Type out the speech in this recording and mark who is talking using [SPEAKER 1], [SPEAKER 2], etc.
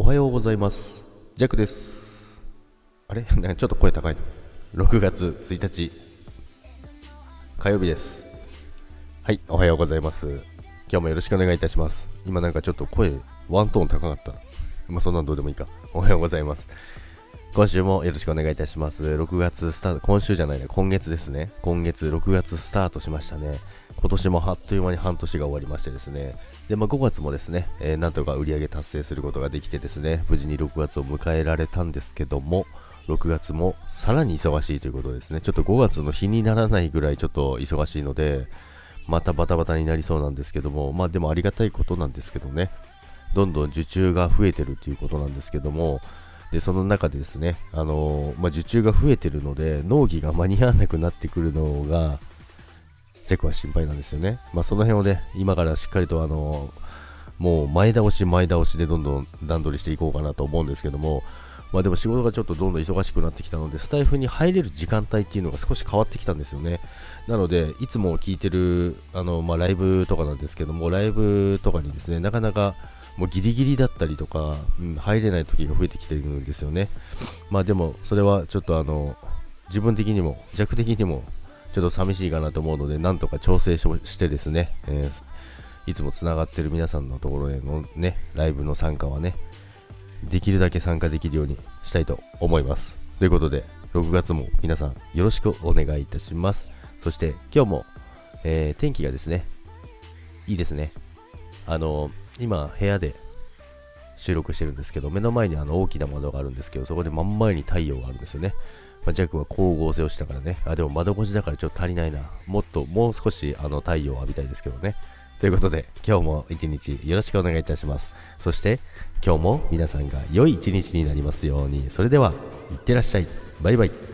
[SPEAKER 1] おはようございます。ジャックです。あれ？なんかちょっと声高いの。6月1日、火曜日です。はい、おはようございます。今日もよろしくお願いいたします。今なんかちょっと声、ワントーン高かった。まあそんなんどうでもいいか。おはようございます。今週もよろしくお願いいたします。6月スタート、今週じゃないね、今月ですね。今月6月スタートしましたね。今年もあっという間に半年が終わりましてですね。で、まあ、5月もですね、えーなんとか売り上げ達成することができてですね、無事に6月を迎えられたんですけども、6月もさらに忙しいということですね。ちょっと5月の日にならないぐらいちょっと忙しいので、またバタバタになりそうなんですけども、まあでもありがたいことなんですけどね、どんどん受注が増えてるということなんですけども、で、その中でですね、あのーまあ、受注が増えてるので、納期が間に合わなくなってくるのが、ジャックは心配なんですよね。まあ、その辺をね、今からしっかりとあのもう前倒し前倒しでどんどん段取りしていこうかなと思うんですけども、まあでも仕事がちょっとどんどん忙しくなってきたので、スタイフに入れる時間帯っていうのが少し変わってきたんですよね。なので、いつも聞いてる、あの、まあ、ライブとかなんですけども、ライブとかにですね、なかなかもうギリギリだったりとか、うん、入れない時が増えてきてるんですよね。まあでも、それはちょっとあの、自分的にも、弱的にも、ちょっと寂しいかなと思うので、なんとか調整してですね、えーいつもつながってる皆さんのところへのね、ライブの参加はね、できるだけ参加できるようにしたいと思います。ということで、6月も皆さんよろしくお願いいたします。そして今日も、えー天気がですね、いいですね。あの今部屋で収録してるんですけど、目の前にあの大きな窓があるんですけど、そこで真ん前に太陽があるんですよね。まあ、ジャックは光合成をしたからね。あ、でも窓越しだからちょっと足りないな。もっと、もう少しあの太陽を浴びたいですけどね。ということで、今日も一日よろしくお願いいたします。そして、今日も皆さんが良い一日になりますように。それでは、いってらっしゃい。バイバイ。